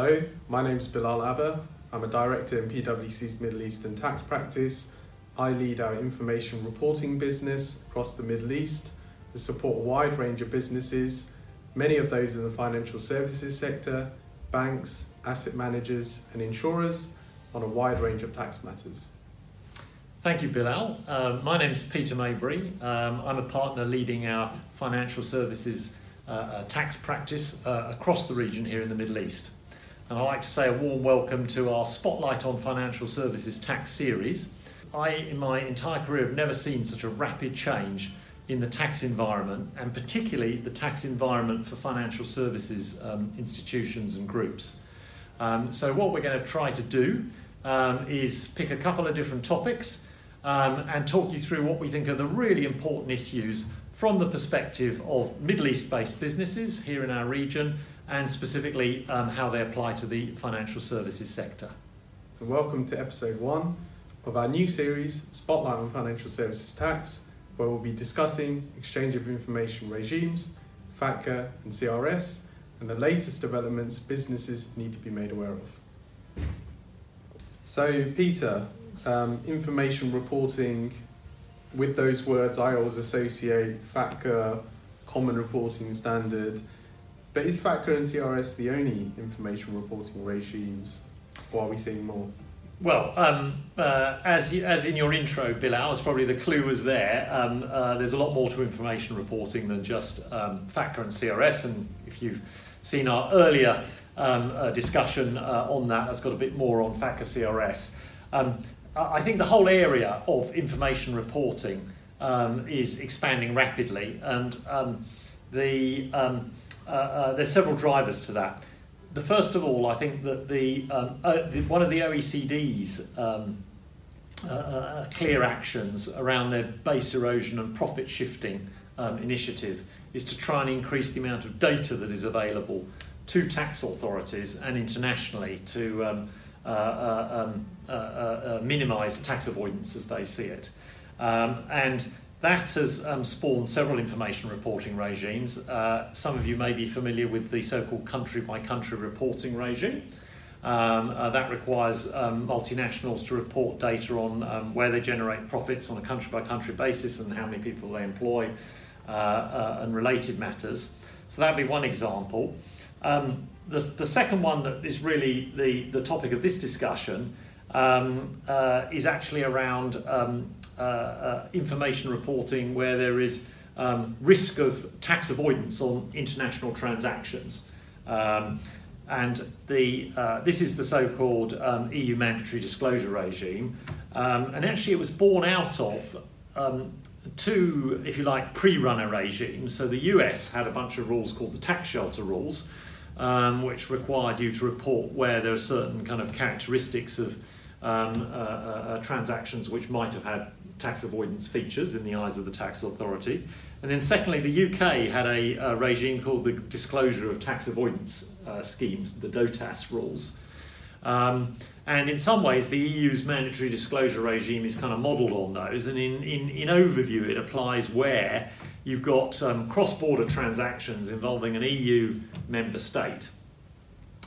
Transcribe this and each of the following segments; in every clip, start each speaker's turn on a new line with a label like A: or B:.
A: Hello, my name is Bilal Abba. I'm a director in PwC's Middle Eastern tax practice. I lead our information reporting business across the Middle East to support a wide range of businesses, many of those in the financial services sector, banks, asset managers, and insurers on a wide range of tax matters.
B: Thank you, Bilal. Uh, my name is Peter Maybury. Um, I'm a partner leading our financial services uh, uh, tax practice uh, across the region here in the Middle East. And I'd like to say a warm welcome to our Spotlight on Financial Services tax series. I, in my entire career, have never seen such a rapid change in the tax environment, and particularly the tax environment for financial services um, institutions and groups. Um, so, what we're going to try to do um, is pick a couple of different topics um, and talk you through what we think are the really important issues from the perspective of Middle East based businesses here in our region and specifically um, how they apply to the financial services sector.
A: And welcome to episode one of our new series, Spotlight on Financial Services Tax, where we'll be discussing exchange of information regimes, FATCA and CRS, and the latest developments businesses need to be made aware of. So, Peter, um, information reporting, with those words, I always associate FATCA, Common Reporting Standard. But is FATCA and CRS the only information reporting regimes, or are we seeing more?
B: Well, um, uh, as, as in your intro, Bilal, as probably the clue was there, um, uh, there's a lot more to information reporting than just um, FATCA and CRS. And if you've seen our earlier um, uh, discussion uh, on that, that's got a bit more on FATCA CRS. Um, I think the whole area of information reporting um, is expanding rapidly, and the, uh, uh, there's several drivers to that the first of all, I think that the, um, uh, the one of the OECD's um, uh, clear actions around their base erosion and profit shifting um, initiative is to try and increase the amount of data that is available to tax authorities and internationally to um, uh, uh, um, uh, minimise tax avoidance as they see it. Um, and that has um, spawned several information reporting regimes. Uh, some of you may be familiar with the so called country by country reporting regime. Um, uh, that requires um, multinationals to report data on um, where they generate profits on a country by country basis and how many people they employ uh, uh and related matters. So that would be one example. Um, the, the second one that is really the, the topic of this discussion um, uh, is actually around information reporting where there is um, risk of tax avoidance on international transactions. Um, and the, uh, this is the so called um, EU mandatory disclosure regime. Um, and actually, it was born out of um, two, if you like, pre runner regimes. So the US had a bunch of rules called the tax shelter rules, um, which required you to report where there are certain kind of characteristics of uh, uh, uh, transactions which might have had tax avoidance features in the eyes of the tax authority. And then, secondly, the UK had a, a regime called the Disclosure of Tax Avoidance uh, Schemes, the DOTAS rules. Um, and in some ways, the EU's mandatory disclosure regime is kind of modelled on those. And in, in, in overview, it applies where you've got um, cross border transactions involving an EU member state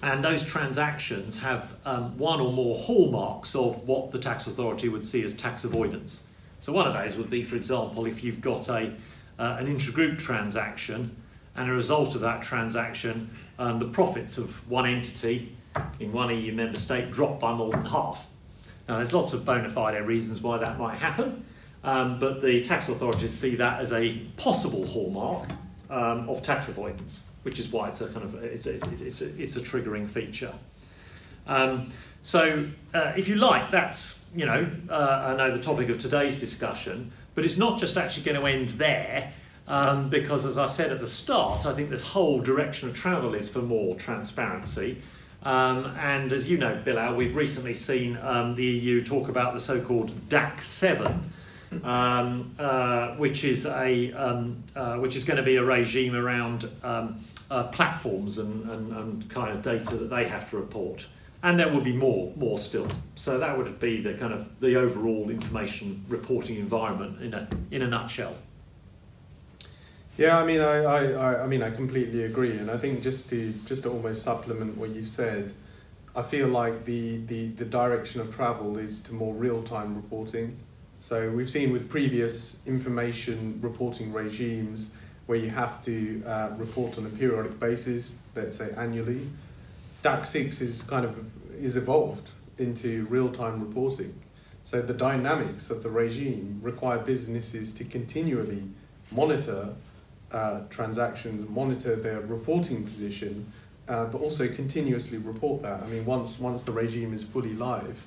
B: and those transactions have um, one or more hallmarks of what the tax authority would see as tax avoidance. So one of those would be, for example, if you've got a uh, an intragroup transaction, and a result of that transaction, um, the profits of one entity in one EU member state drop by more than half. Now, there's lots of bona fide reasons why that might happen, um, but the tax authorities see that as a possible hallmark um, of tax avoidance which is why it's a kind of it's a, it's a, it's a triggering feature. Um, so, uh, if you like, that's you know uh, I know the topic of today's discussion, but it's not just actually going to end there. Um, because, as I said at the start, I think this whole direction of travel is for more transparency. Um, and as you know, Bilal, we've recently seen um, the EU talk about the so called DAC 7, um, uh, which is a um, uh, which is going to be a regime around um, uh, platforms and, and, and kind of data that they have to report. And there will be more, more still. So that would be the kind of the overall information reporting environment in a in a nutshell.
A: Yeah, I mean, I, I, I, I mean, I completely agree, and I think just to just to almost supplement what you said, I feel like the, the, the direction of travel is to more real time reporting. So we've seen with previous information reporting regimes where you have to uh, report on a periodic basis, let's say annually. DAC six is kind of is evolved into real time reporting. So the dynamics of the regime require businesses to continually monitor uh, transactions, monitor their reporting position, uh, but also continuously report that. I mean, once once the regime is fully live,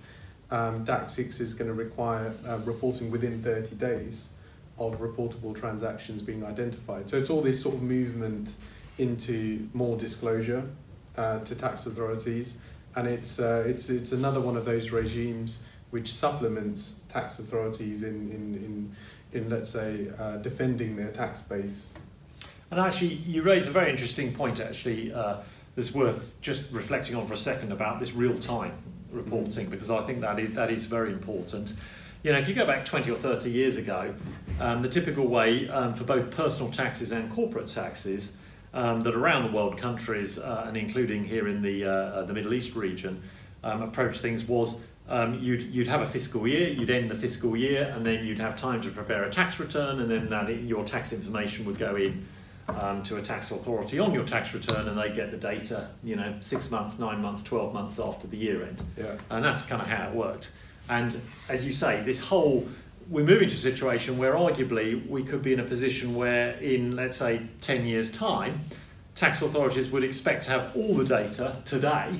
A: um, DAC six is going to require uh, reporting within thirty days of reportable transactions being identified. So it's all this sort of movement into more disclosure uh, to tax authorities, and it's uh, it's it's another one of those regimes which supplements tax authorities in in in, in let's say uh, defending their tax base.
B: And actually, you raise a very interesting point. Actually, uh, that's worth just reflecting on for a second about this real time reporting because I think that is that is very important. You know, if you go back 20 or 30 years ago, um, the typical way um, for both personal taxes and corporate taxes um, that around the world countries, uh, and including here in the, uh, the Middle East region, um, approach things was um, you'd, you'd have a fiscal year, you'd end the fiscal year, and then you'd have time to prepare a tax return, and then that, your tax information would go in um, to a tax authority on your tax return, and they get the data, you know, six months, nine months, 12 months after the year end.
A: Yeah.
B: And that's kind of how it worked. And as you say, this whole we're moving to a situation where arguably we could be in a position where in let's say 10 years time tax authorities would expect to have all the data today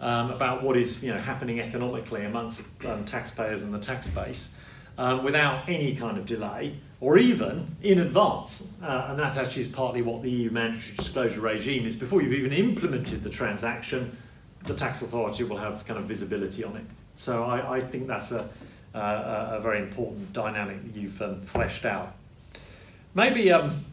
B: um, about what is you know happening economically amongst um, taxpayers and the tax base um, without any kind of delay or even in advance. Uh, and that actually is partly what the EU mandatory disclosure regime is. Before you've even implemented the transaction the tax authority will have kind of visibility on it. So I, I think that's a, a, a, very important dynamic that you've um, fleshed out. Maybe, um,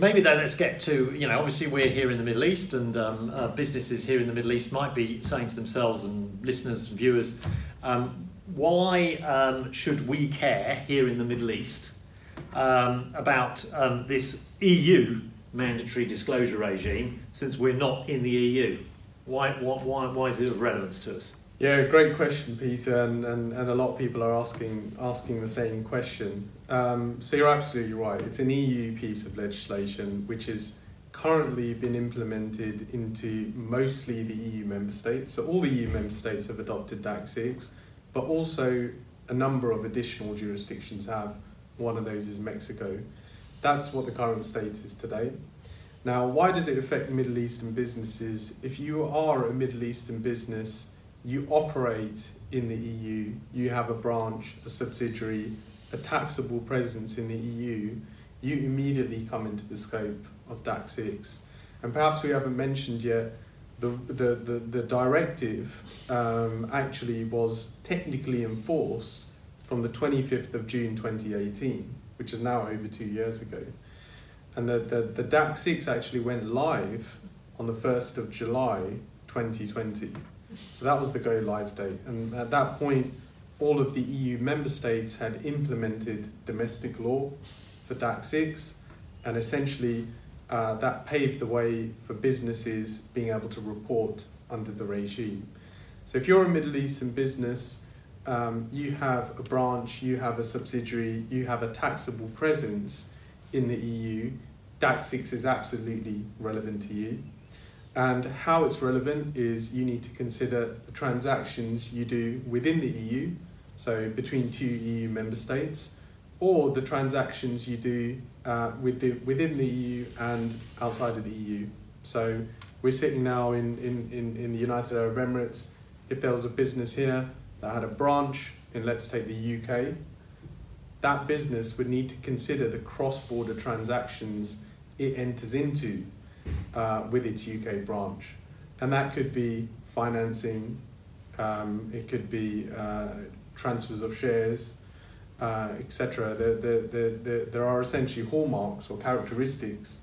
B: maybe then let's get to, you know, obviously we're here in the Middle East and um, uh, businesses here in the Middle East might be saying to themselves and listeners and viewers, um, why um, should we care here in the Middle East um, about this EU mandatory disclosure regime since we're not in the EU? Why, why, why is it of relevance to us?
A: Yeah, great question, Peter, and, and, and a lot of people are asking asking the same question. Um, so you're absolutely right. It's an EU piece of legislation which has currently been implemented into mostly the EU member states. So all the EU member states have adopted DAC 6, but also a number of additional jurisdictions have. One of those is Mexico. That's what the current state is today. Now, why does it affect Middle Eastern businesses? If you are a Middle Eastern business, you operate in the EU, you have a branch, a subsidiary, a taxable presence in the EU, you immediately come into the scope of DAC 6. And perhaps we haven't mentioned yet, the, the, the, the directive um, actually was technically in force from the 25th of June 2018, which is now over two years ago. And the, the, the DAC 6 actually went live on the 1st of July 2020. So that was the go live date. And at that point, all of the EU member states had implemented domestic law for DAC 6, and essentially uh, that paved the way for businesses being able to report under the regime. So if you're a Middle Eastern business, um, you have a branch, you have a subsidiary, you have a taxable presence in the EU, DAC 6 is absolutely relevant to you. And how it's relevant is you need to consider the transactions you do within the EU, so between two EU member states, or the transactions you do uh, with the, within the EU and outside of the EU. So we're sitting now in, in, in, in the United Arab Emirates. If there was a business here that had a branch in, let's take the UK, that business would need to consider the cross border transactions it enters into uh, with its UK branch. And that could be financing, um, it could be uh, transfers of shares, uh, etc. The, the, the, the, there are essentially hallmarks or characteristics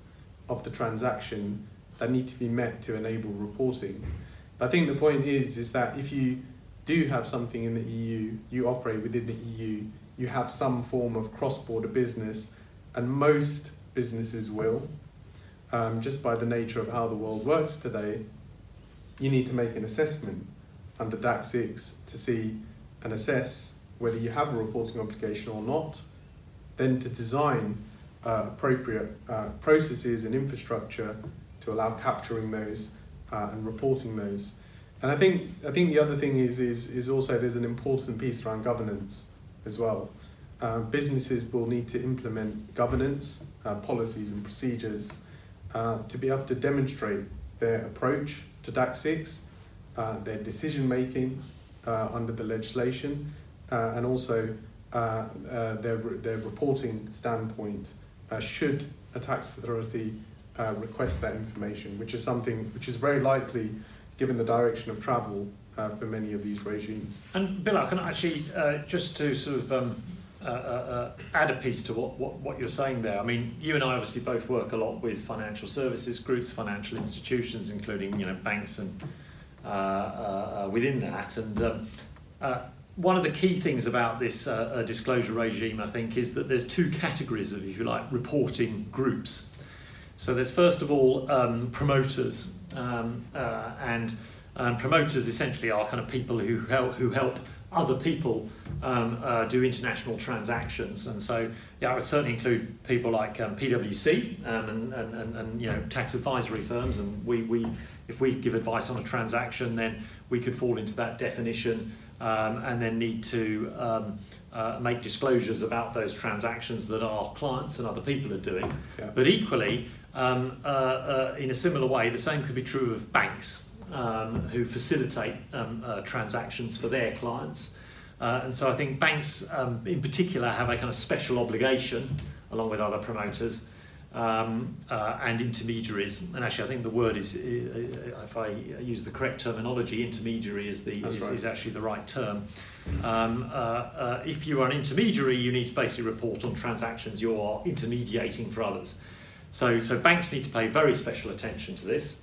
A: of the transaction that need to be met to enable reporting. But I think the point is, is that if you do have something in the EU, you operate within the EU, you have some form of cross-border business, and most businesses will. Um, just by the nature of how the world works today, you need to make an assessment under DAC 6 to see and assess whether you have a reporting obligation or not, then to design uh, appropriate uh, processes and infrastructure to allow capturing those uh, and reporting those. And I think I think the other thing is is is also there's an important piece around governance as well. Uh, businesses will need to implement governance uh, policies and procedures uh, to be able to demonstrate their approach to DAC six, uh, their decision making uh, under the legislation, uh, and also their their reporting standpoint. should a tax authority request that information, which is something which is very likely given the direction of travel uh, for many of these regimes.
B: And Bill, I can actually, uh, just to sort of um, uh, uh, uh, add a piece to what, what, what you're saying there. I mean, you and I obviously both work a lot with financial services groups, financial institutions, including you know banks and uh, within that. And um, one of the key things about this disclosure regime, I think, is that there's two categories of, if you like, reporting groups. So there's first of all um, promoters, um, uh, and um, promoters essentially are kind of people who help who help other people um, uh, do international transactions, and so yeah, I would certainly include people like um, PwC um, and, and, and, and you know tax advisory firms, and we, we if we give advice on a transaction, then we could fall into that definition, um, and then need to um, uh, make disclosures about those transactions that our clients and other people are doing. Yeah. But equally, um, uh, uh, in a similar way, the same could be true of banks um, who facilitate um, uh, transactions for their clients. Uh, and so I think banks um, in particular have a kind of special obligation, along with other promoters um, uh, and intermediaries. And actually, I think the word is, uh, if I use the correct terminology, intermediary is, the, is, right. is, actually the right term. Um, uh, uh, if you are an intermediary, you need to basically report on transactions you are intermediating for others. So, so banks need to pay very special attention to this.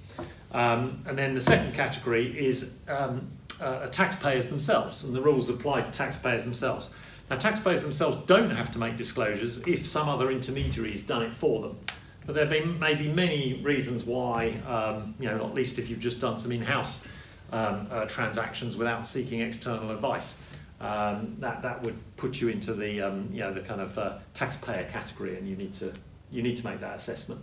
B: Um, and then the second category is um, uh, taxpayers themselves, and the rules apply to taxpayers themselves. Now, taxpayers themselves don't have to make disclosures if some other intermediary has done it for them. But there may be many reasons why, um, you know, not least if you've just done some in-house um, uh, transactions without seeking external advice. Um, that that would put you into the um, you know the kind of uh, taxpayer category, and you need to you need to make that assessment.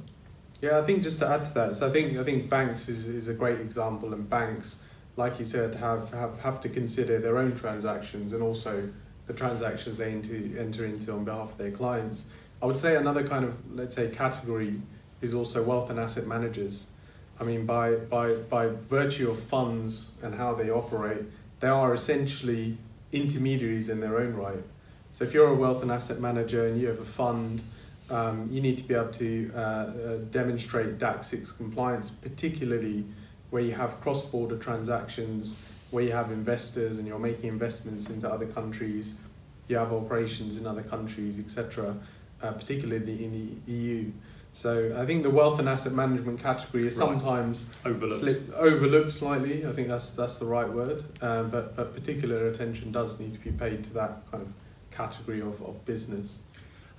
A: Yeah, I think just to add to that, so I think I think banks is, is a great example, and banks, like you said, have, have, have to consider their own transactions and also the transactions they into, enter into on behalf of their clients. I would say another kind of let's say category is also wealth and asset managers. I mean, by by by virtue of funds and how they operate, they are essentially intermediaries in their own right. So if you're a wealth and asset manager and you have a fund um, you need to be able to uh, uh, demonstrate DAC 6 compliance, particularly where you have cross border transactions, where you have investors and you're making investments into other countries, you have operations in other countries, etc., uh, particularly in the EU. So I think the wealth and asset management category is sometimes
B: overlooked.
A: Slip, overlooked slightly. I think that's that's the right word. Um, but but particular attention does need to be paid to that kind of category of, of business.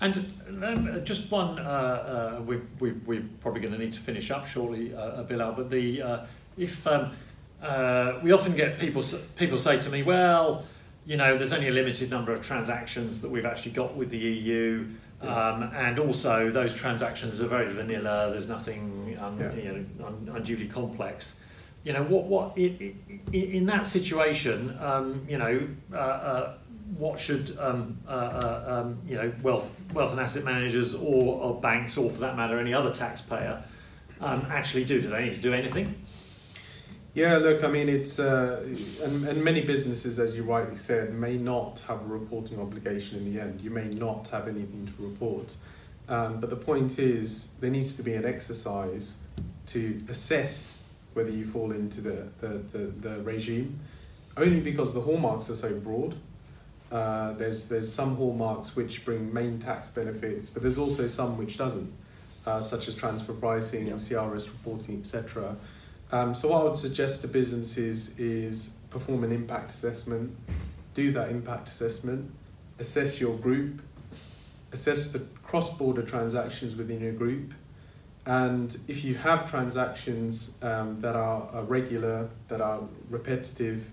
B: And um, just one, uh, uh, we, we, we're probably going to need to finish up shortly, uh, Bilal, but the, uh, if um, uh, we often get people, people say to me, well, you know, there's only a limited number of transactions that we've actually got with the EU. Um, and also, those transactions are very vanilla. There's nothing um, yeah. you know, un- unduly complex. You know, what what in, in that situation, um, you know, uh, uh, what should um, uh, uh, um, you know wealth wealth and asset managers or, or, banks or for that matter any other taxpayer um, actually do? Do they need to do anything?
A: Yeah, look, I mean, it's uh, and, and many businesses, as you rightly said, may not have a reporting obligation in the end. You may not have anything to report, um, but the point is there needs to be an exercise to assess whether you fall into the, the, the, the regime, only because the hallmarks are so broad uh, there's there's some hallmarks which bring main tax benefits, but there's also some which doesn't, uh, such as transfer pricing, yep. CRS reporting, etc. Um, so what I would suggest to businesses is perform an impact assessment, do that impact assessment, assess your group, assess the cross-border transactions within your group, and if you have transactions um, that are, are, regular, that are repetitive,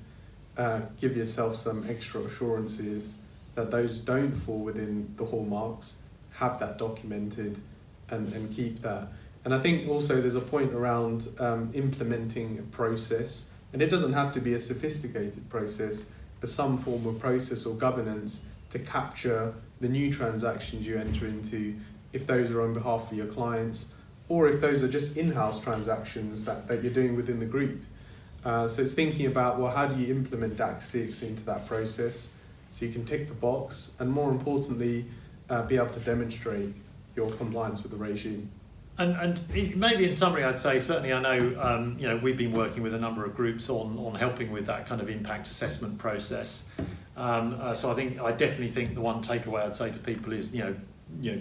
A: uh, give yourself some extra assurances that those don't fall within the hallmarks, have that documented, and, and keep that. And I think also there's a point around um, implementing a process, and it doesn't have to be a sophisticated process, but some form of process or governance to capture the new transactions you enter into, if those are on behalf of your clients, or if those are just in house transactions that, that you're doing within the group. Uh, so it's thinking about well, how do you implement DAC 6 into that process so you can tick the box and more importantly, uh, be able to demonstrate your compliance with the regime.
B: And, and maybe in summary, I'd say certainly I know um, you know we've been working with a number of groups on, on helping with that kind of impact assessment process. Um, uh, so I think I definitely think the one takeaway I'd say to people is you know you know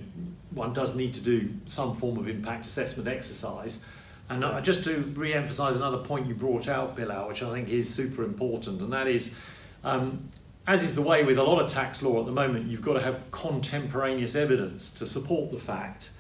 B: one does need to do some form of impact assessment exercise. And uh, just to re-emphasise another point you brought out, Bilal, which I think is super important, and that is um, as is the way with a lot of tax law at the moment, you've got to have contemporaneous evidence to support the fact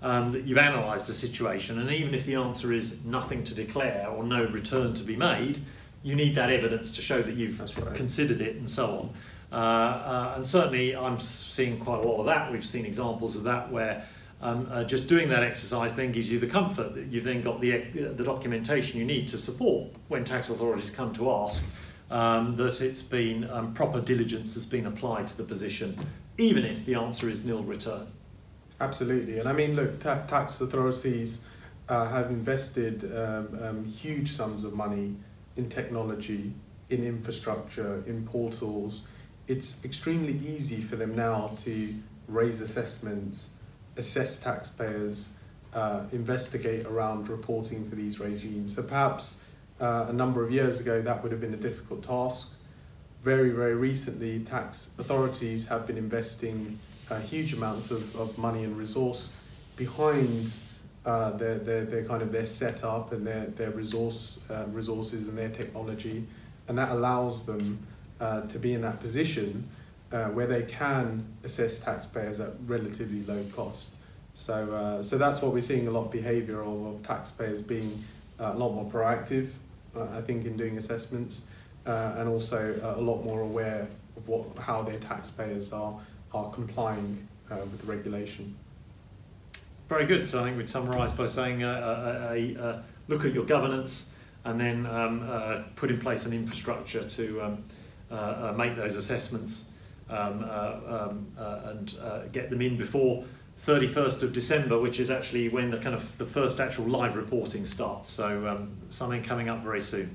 B: um, that you've analysed a situation. And even if the answer is nothing to declare or no return to be made, you need that evidence to show that you've right. considered it and so on. Uh, uh, and certainly, I'm seeing quite a lot of that. We've seen examples of that where um, uh, just doing that exercise then gives you the comfort that you've then got the, uh, the documentation you need to support when tax authorities come to ask um, that it's been um, proper diligence has been applied to the position, even if the answer is nil return.
A: Absolutely, and I mean, look, ta- tax authorities uh, have invested um, um huge sums of money in technology, in infrastructure, in portals. It's extremely easy for them now to raise assessments, assess taxpayers, uh, investigate around reporting for these regimes. So perhaps uh, a number of years ago, that would have been a difficult task. Very, very recently, tax authorities have been investing uh, huge amounts of, of money and resource behind uh, their, their, their kind of their setup and their, their resource uh, resources and their technology, and that allows them uh, to be in that position uh, where they can assess taxpayers at relatively low cost. So, uh, so that's what we're seeing a lot of behaviour of, of taxpayers being uh, a lot more proactive uh, I think, in doing assessments, uh, and also a lot more aware of what how their taxpayers are are complying with the regulation.
B: Very good. So I think we'd summarise by saying a, look at your governance and then um, put in place an infrastructure to um, make those assessments um, um and get them in before 31st of December, which is actually when the kind of the first actual live reporting starts. So um, something coming up very soon.